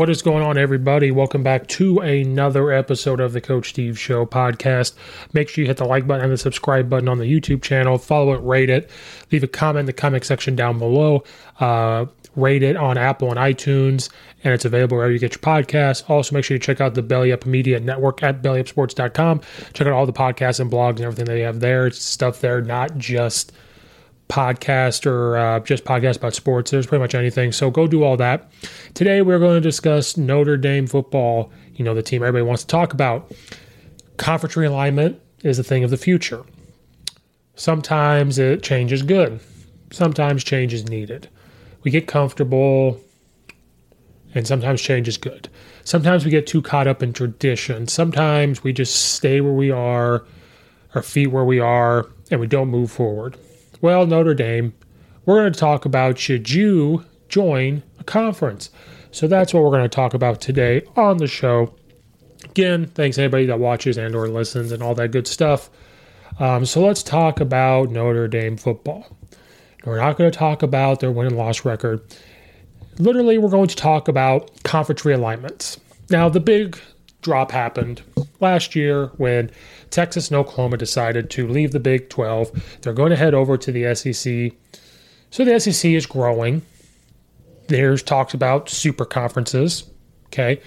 What is going on, everybody? Welcome back to another episode of the Coach Steve Show podcast. Make sure you hit the like button and the subscribe button on the YouTube channel. Follow it, rate it, leave a comment in the comment section down below. Uh, rate it on Apple and iTunes, and it's available wherever you get your podcasts. Also, make sure you check out the Belly Up Media Network at bellyupsports.com. Check out all the podcasts and blogs and everything they have there. It's stuff there, not just podcast or uh, just podcast about sports. There's pretty much anything. So go do all that. Today we're going to discuss Notre Dame football. You know, the team everybody wants to talk about. Conference realignment is a thing of the future. Sometimes it change is good. Sometimes change is needed. We get comfortable, and sometimes change is good. Sometimes we get too caught up in tradition. Sometimes we just stay where we are, our feet where we are, and we don't move forward. Well, Notre Dame, we're going to talk about should you join a conference? So that's what we're going to talk about today on the show. Again, thanks anybody that watches and or listens and all that good stuff. Um, so let's talk about Notre Dame football. We're not going to talk about their win and loss record. Literally, we're going to talk about conference realignments. Now, the big drop happened last year when Texas and Oklahoma decided to leave the Big 12. They're going to head over to the SEC. So the SEC is growing. There's talks about super conferences. Okay.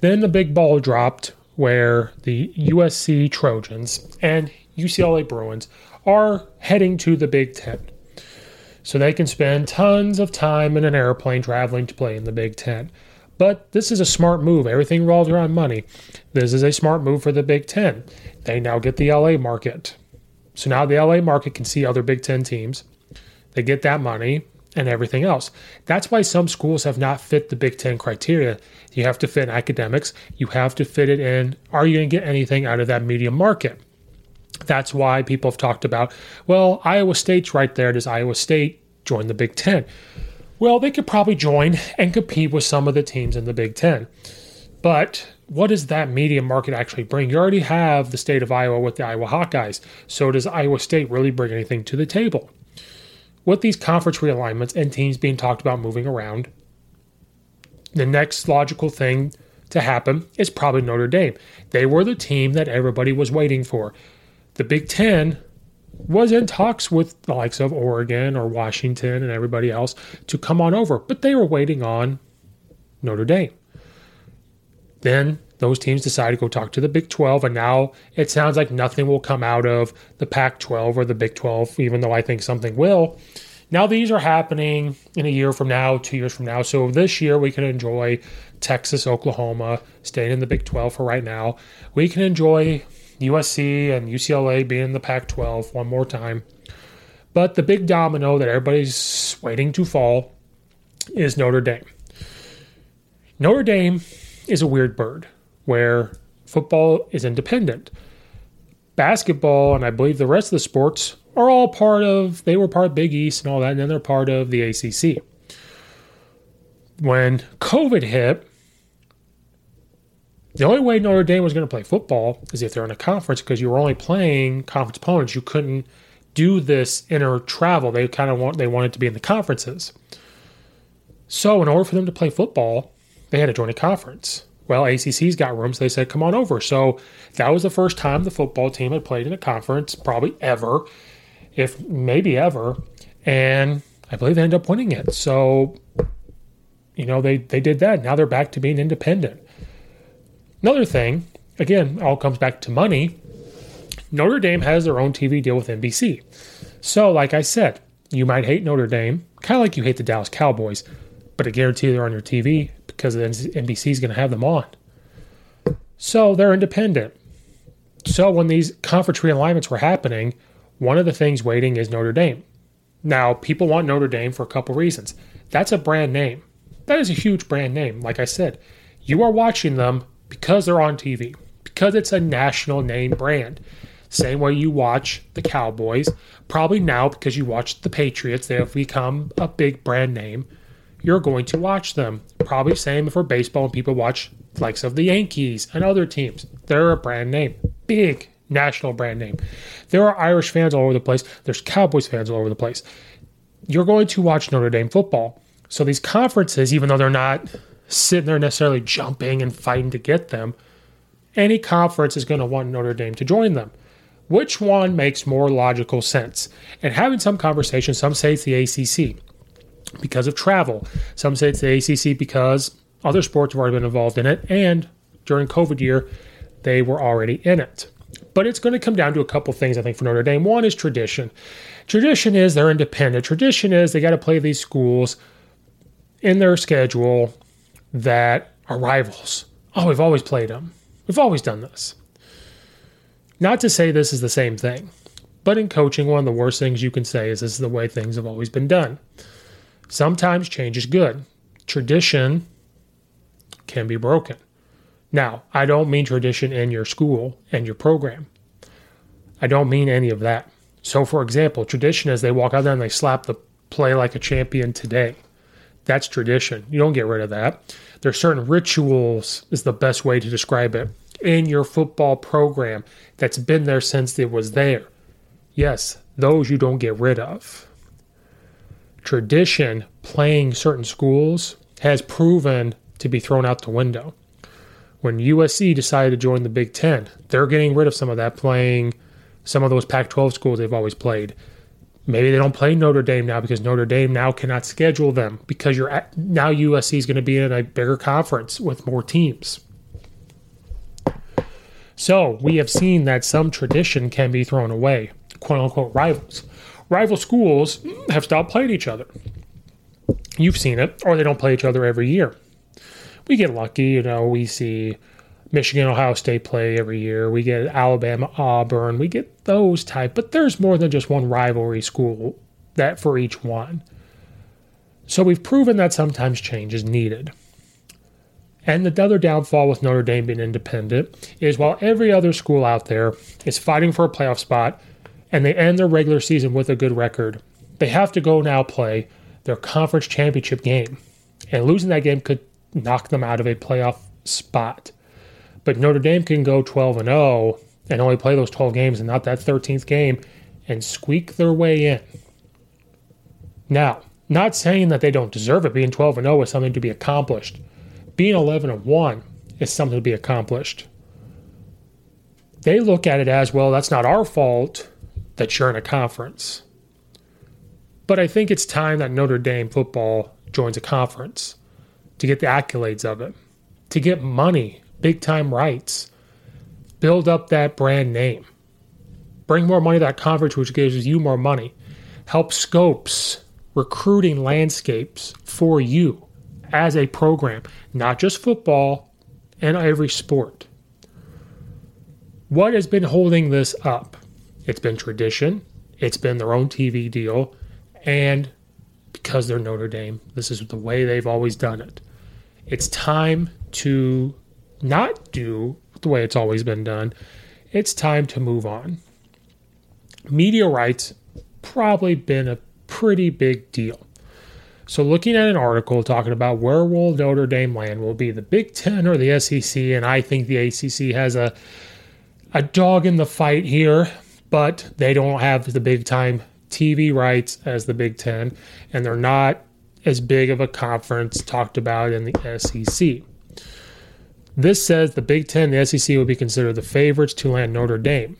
Then the big ball dropped where the USC Trojans and UCLA Bruins are heading to the Big Ten. So they can spend tons of time in an airplane traveling to play in the Big Ten. But this is a smart move. Everything revolves around money. This is a smart move for the Big Ten. They now get the LA market. So now the LA market can see other Big Ten teams. They get that money and everything else. That's why some schools have not fit the Big Ten criteria. You have to fit in academics, you have to fit it in. Are you going to get anything out of that medium market? That's why people have talked about, well, Iowa State's right there. Does Iowa State join the Big Ten? Well, they could probably join and compete with some of the teams in the Big Ten. But what does that medium market actually bring? You already have the state of Iowa with the Iowa Hawkeyes. So does Iowa State really bring anything to the table? With these conference realignments and teams being talked about moving around, the next logical thing to happen is probably Notre Dame. They were the team that everybody was waiting for. The Big Ten was in talks with the likes of Oregon or Washington and everybody else to come on over, but they were waiting on Notre Dame. Then those teams decide to go talk to the Big 12, and now it sounds like nothing will come out of the Pac 12 or the Big 12, even though I think something will. Now, these are happening in a year from now, two years from now. So this year, we can enjoy Texas, Oklahoma staying in the Big 12 for right now. We can enjoy USC and UCLA being in the Pac 12 one more time. But the big domino that everybody's waiting to fall is Notre Dame. Notre Dame is a weird bird where football is independent. Basketball and I believe the rest of the sports are all part of, they were part of Big East and all that, and then they're part of the ACC. When COVID hit, the only way Notre Dame was going to play football is if they're in a conference because you were only playing conference opponents. You couldn't do this inner travel. They kind of want they wanted to be in the conferences. So in order for them to play football, they had to join a conference. Well, ACC's got rooms. They said, "Come on over." So that was the first time the football team had played in a conference, probably ever, if maybe ever. And I believe they ended up winning it. So, you know, they they did that. Now they're back to being independent. Another thing, again, all comes back to money. Notre Dame has their own TV deal with NBC. So, like I said, you might hate Notre Dame, kind of like you hate the Dallas Cowboys, but I guarantee they're on your TV because NBC is going to have them on. So they're independent. So when these conference realignments were happening, one of the things waiting is Notre Dame. Now, people want Notre Dame for a couple reasons. That's a brand name. That is a huge brand name. Like I said, you are watching them because they're on TV, because it's a national name brand. Same way you watch the Cowboys. Probably now because you watch the Patriots, they have become a big brand name. You're going to watch them. Probably same for baseball and people watch likes of the Yankees and other teams. They're a brand name. Big national brand name. There are Irish fans all over the place. There's Cowboys fans all over the place. You're going to watch Notre Dame football. So these conferences, even though they're not sitting there necessarily jumping and fighting to get them. Any conference is going to want Notre Dame to join them. Which one makes more logical sense? And having some conversation, some say it's the ACC because of travel. Some say it's the ACC because other sports have already been involved in it, and during COVID year, they were already in it. But it's going to come down to a couple things, I think, for Notre Dame. One is tradition. Tradition is they're independent. Tradition is they got to play these schools in their schedule that are rivals. Oh, we've always played them. We've always done this. Not to say this is the same thing, but in coaching, one of the worst things you can say is this is the way things have always been done. Sometimes change is good. Tradition can be broken. Now, I don't mean tradition in your school and your program. I don't mean any of that. So, for example, tradition is they walk out there and they slap the play like a champion today. That's tradition. You don't get rid of that. There's certain rituals, is the best way to describe it, in your football program that's been there since it was there. Yes, those you don't get rid of. Tradition, playing certain schools, has proven to be thrown out the window. When USC decided to join the Big Ten, they're getting rid of some of that, playing some of those Pac 12 schools they've always played. Maybe they don't play Notre Dame now because Notre Dame now cannot schedule them because you're at, now USC is going to be in a bigger conference with more teams. So we have seen that some tradition can be thrown away, quote unquote rivals. Rival schools have stopped playing each other. You've seen it, or they don't play each other every year. We get lucky, you know, we see Michigan, Ohio State play every year. We get Alabama, Auburn. We get those type, but there's more than just one rivalry school that for each one. So we've proven that sometimes change is needed. And the other downfall with Notre Dame being independent is while every other school out there is fighting for a playoff spot and they end their regular season with a good record, they have to go now play their conference championship game. And losing that game could knock them out of a playoff spot. But Notre Dame can go 12 and 0 and only play those 12 games and not that 13th game and squeak their way in. Now, not saying that they don't deserve it. Being 12 and 0 is something to be accomplished. Being 11 and 1 is something to be accomplished. They look at it as well, that's not our fault that you're in a conference. But I think it's time that Notre Dame football joins a conference. to get the accolades of it, to get money, big time rights, build up that brand name, bring more money to that conference, which gives you more money, help scopes recruiting landscapes for you as a program, not just football and every sport. What has been holding this up? It's been tradition, it's been their own TV deal, and because they're Notre Dame, this is the way they've always done it. It's time to not do the way it's always been done. It's time to move on. Media rights probably been a pretty big deal. So, looking at an article talking about where will Notre Dame land, will be the Big Ten or the SEC, and I think the ACC has a a dog in the fight here, but they don't have the big time TV rights as the Big Ten, and they're not as big of a conference talked about in the SEC. This says the Big Ten and the SEC would be considered the favorites to land Notre Dame.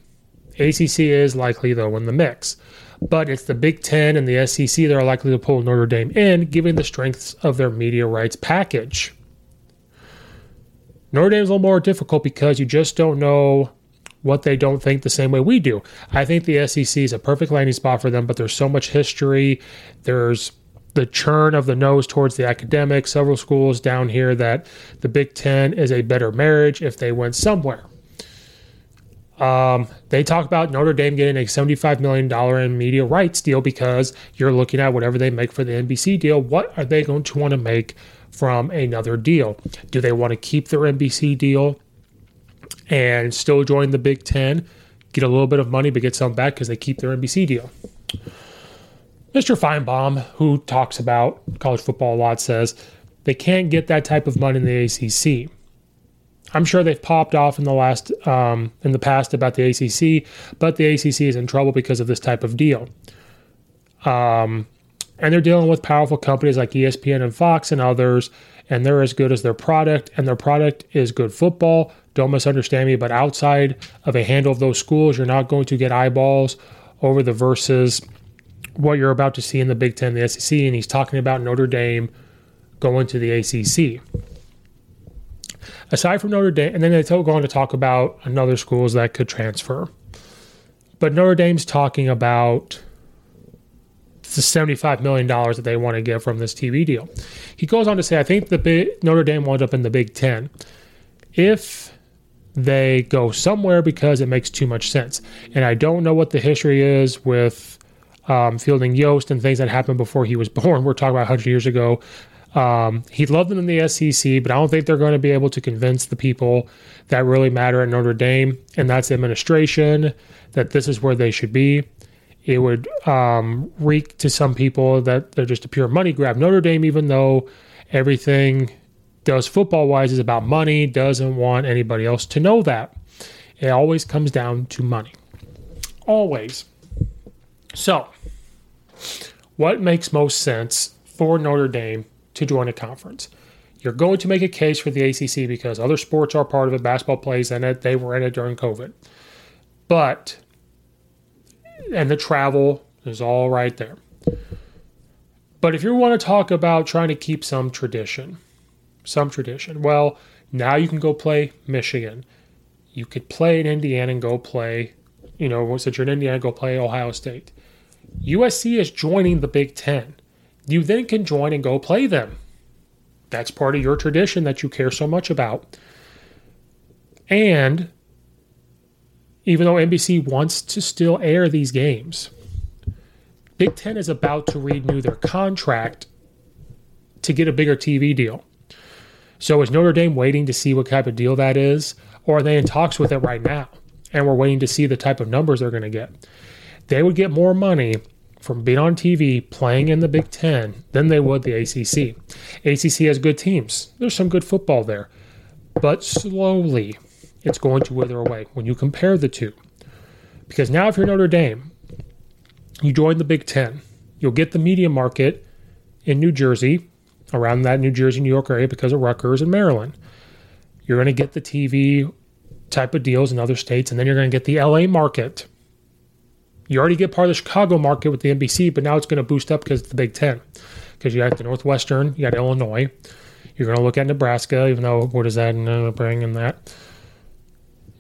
ACC is likely, though, in the mix but it's the Big Ten and the SEC that are likely to pull Notre Dame in, given the strengths of their media rights package. Notre Dame's a little more difficult because you just don't know what they don't think the same way we do. I think the SEC is a perfect landing spot for them, but there's so much history. There's the churn of the nose towards the academic. Several schools down here that the Big Ten is a better marriage if they went somewhere. Um, they talk about Notre Dame getting a $75 million in media rights deal because you're looking at whatever they make for the NBC deal. What are they going to want to make from another deal? Do they want to keep their NBC deal and still join the Big Ten, get a little bit of money, but get some back because they keep their NBC deal? Mr. Finebaum, who talks about college football a lot, says they can't get that type of money in the ACC. I'm sure they've popped off in the last um, in the past about the ACC, but the ACC is in trouble because of this type of deal. Um, and they're dealing with powerful companies like ESPN and Fox and others, and they're as good as their product, and their product is good football. Don't misunderstand me, but outside of a handle of those schools, you're not going to get eyeballs over the versus what you're about to see in the Big Ten, the SEC, and he's talking about Notre Dame going to the ACC aside from Notre Dame, and then they go on to talk about another schools that could transfer. But Notre Dame's talking about the $75 million that they want to get from this TV deal. He goes on to say, I think the big, Notre Dame will end up in the Big Ten if they go somewhere because it makes too much sense. And I don't know what the history is with um, Fielding Yost and things that happened before he was born. We're talking about 100 years ago. Um, he loved them in the SEC, but I don't think they're going to be able to convince the people that really matter at Notre Dame, and that's administration, that this is where they should be. It would um, reek to some people that they're just a pure money grab. Notre Dame, even though everything does football wise is about money, doesn't want anybody else to know that. It always comes down to money. Always. So, what makes most sense for Notre Dame to join a conference. You're going to make a case for the ACC because other sports are part of it. Basketball plays in it. They were in it during COVID. But, and the travel is all right there. But if you want to talk about trying to keep some tradition, some tradition, well, now you can go play Michigan. You could play in Indiana and go play, you know, since you're in Indiana, go play Ohio State. USC is joining the Big Ten you then can join and go play them. That's part of your tradition that you care so much about. And even though NBC wants to still air these games, Big Ten is about to renew their contract to get a bigger TV deal. So is Notre Dame waiting to see what type of deal that is? Or are they in talks with it right now? And we're waiting to see the type of numbers they're going to get. They would get more money from being on TV playing in the Big Ten than they would the ACC. ACC has good teams. There's some good football there. But slowly, it's going to wither away when you compare the two. Because now, if you're Notre Dame, you join the Big Ten, you'll get the media market in New Jersey, around that New Jersey, New York area because of Rutgers and Maryland. You're going to get the TV type of deals in other states, and then you're going to get the LA market you already get part of the Chicago market with the NBC, but now it's going to boost up because it's the Big Ten. Because you got the Northwestern, you got Illinois, You're going to look at Nebraska, even though what is that uh, bringing that?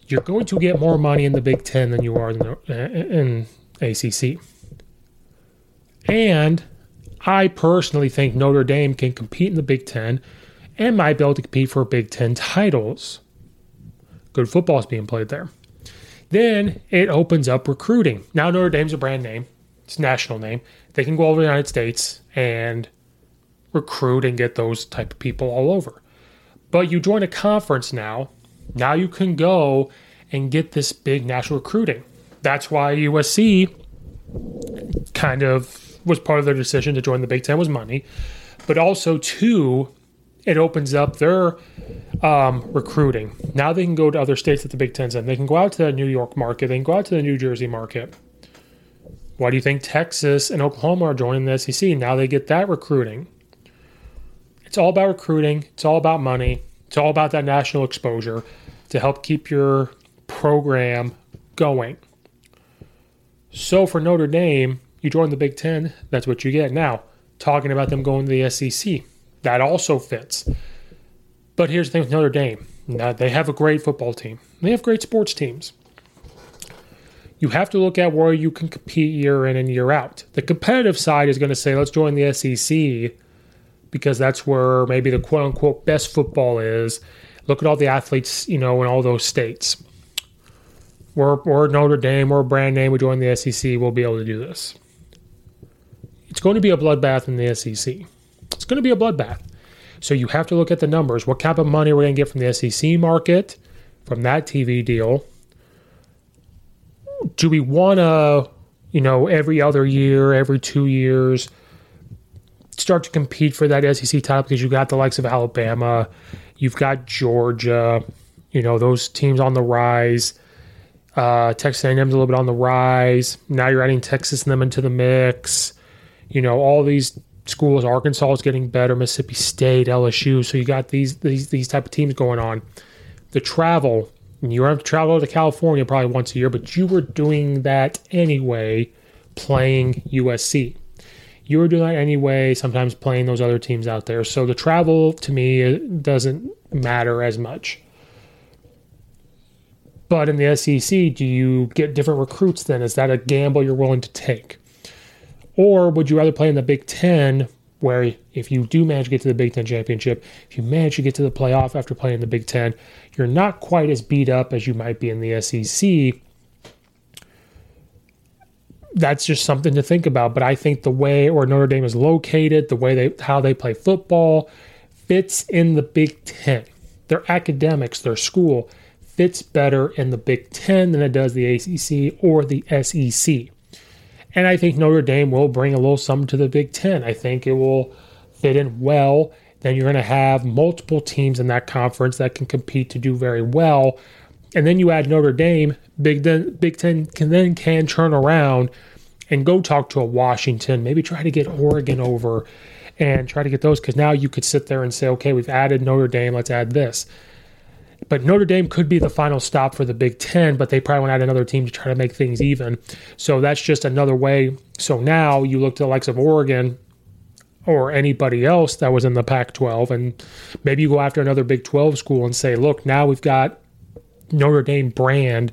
You're going to get more money in the Big Ten than you are in, the, in ACC. And I personally think Notre Dame can compete in the Big Ten and might be able to compete for Big Ten titles. Good football is being played there. Then it opens up recruiting. Now Notre Dame's a brand name, it's a national name. They can go all over the United States and recruit and get those type of people all over. But you join a conference now, now you can go and get this big national recruiting. That's why USC kind of was part of their decision to join the Big Ten was money, but also too, it opens up their um, recruiting. Now they can go to other states that the Big Ten's in. They can go out to the New York market. They can go out to the New Jersey market. Why do you think Texas and Oklahoma are joining the SEC? Now they get that recruiting. It's all about recruiting. It's all about money. It's all about that national exposure to help keep your program going. So for Notre Dame, you join the Big Ten, that's what you get. Now, talking about them going to the SEC, that also fits. But here's the thing with Notre Dame now, they have a great football team, they have great sports teams. You have to look at where you can compete year in and year out. The competitive side is going to say, let's join the SEC because that's where maybe the quote unquote best football is. Look at all the athletes, you know, in all those states. We're, we're Notre Dame, we're a brand name, we join the SEC, we'll be able to do this. It's going to be a bloodbath in the SEC. Going to be a bloodbath. So you have to look at the numbers. What type of money are we're going to get from the SEC market, from that TV deal? Do we want to, you know, every other year, every two years, start to compete for that SEC title because you've got the likes of Alabama, you've got Georgia, you know, those teams on the rise. Uh, Texas A&M's a little bit on the rise. Now you're adding Texas and them into the mix. You know, all these schools. Arkansas is getting better. Mississippi State, LSU. So you got these these these type of teams going on. The travel. You have to travel to California probably once a year, but you were doing that anyway, playing USC. You were doing that anyway, sometimes playing those other teams out there. So the travel to me doesn't matter as much. But in the SEC, do you get different recruits then? Is that a gamble you're willing to take? Or would you rather play in the Big Ten, where if you do manage to get to the Big Ten championship, if you manage to get to the playoff after playing the Big Ten, you're not quite as beat up as you might be in the SEC. That's just something to think about. But I think the way or Notre Dame is located, the way they how they play football, fits in the Big Ten. Their academics, their school fits better in the Big Ten than it does the ACC or the SEC. And I think Notre Dame will bring a little something to the Big Ten. I think it will fit in well. Then you're going to have multiple teams in that conference that can compete to do very well. And then you add Notre Dame, Big Ten, Big Ten can then can turn around and go talk to a Washington, maybe try to get Oregon over and try to get those because now you could sit there and say, okay, we've added Notre Dame, let's add this. But Notre Dame could be the final stop for the Big Ten, but they probably want to add another team to try to make things even. So that's just another way. So now you look to the likes of Oregon or anybody else that was in the Pac 12, and maybe you go after another Big 12 school and say, look, now we've got Notre Dame brand.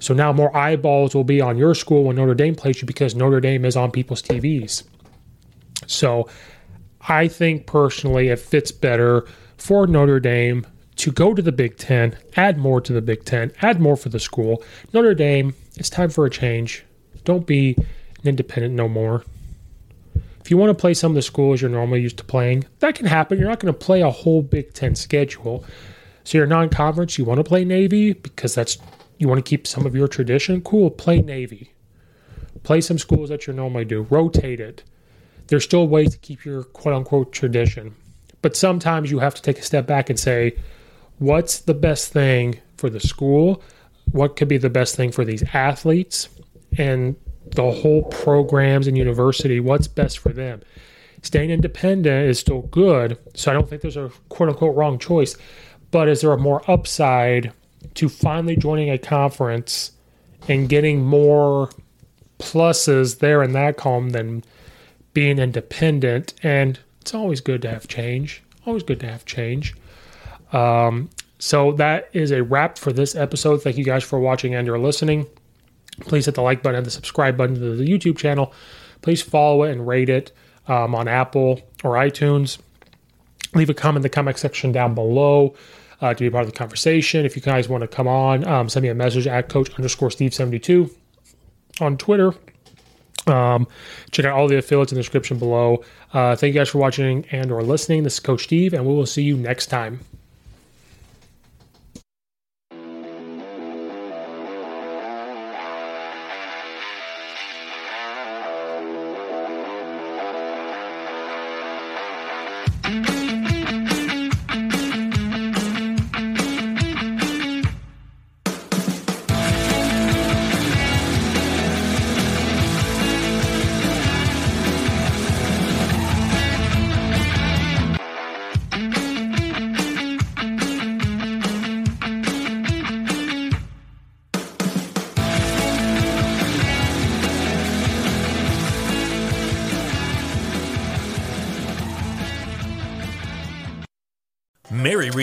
So now more eyeballs will be on your school when Notre Dame plays you because Notre Dame is on people's TVs. So I think personally it fits better for Notre Dame to go to the Big Ten, add more to the Big Ten, add more for the school. Notre Dame, it's time for a change. Don't be an independent no more. If you want to play some of the schools you're normally used to playing, that can happen. You're not going to play a whole Big Ten schedule. So you're non-conference. You want to play Navy because that's you want to keep some of your tradition. Cool, play Navy. Play some schools that you normally do. Rotate it. There's still ways to keep your quote unquote tradition. But sometimes you have to take a step back and say, what's the best thing for the school, what could be the best thing for these athletes, and the whole programs and university, what's best for them. Staying independent is still good, so I don't think there's a quote unquote wrong choice. But is there a more upside to finally joining a conference and getting more pluses there in that column than being independent? And it's always good to have change. Always good to have change. Um, so that is a wrap for this episode. Thank you guys for watching and or listening. Please hit the like button and the subscribe button to the YouTube channel. Please follow it and rate it um, on Apple or iTunes. Leave a comment in the comment section down below uh, to be part of the conversation. If you guys want to come on, um, send me a message at coach underscore Steve72 on Twitter. Um, check out all the affiliates in the description below. Uh, thank you guys for watching and or listening. This is Coach Steve, and we will see you next time.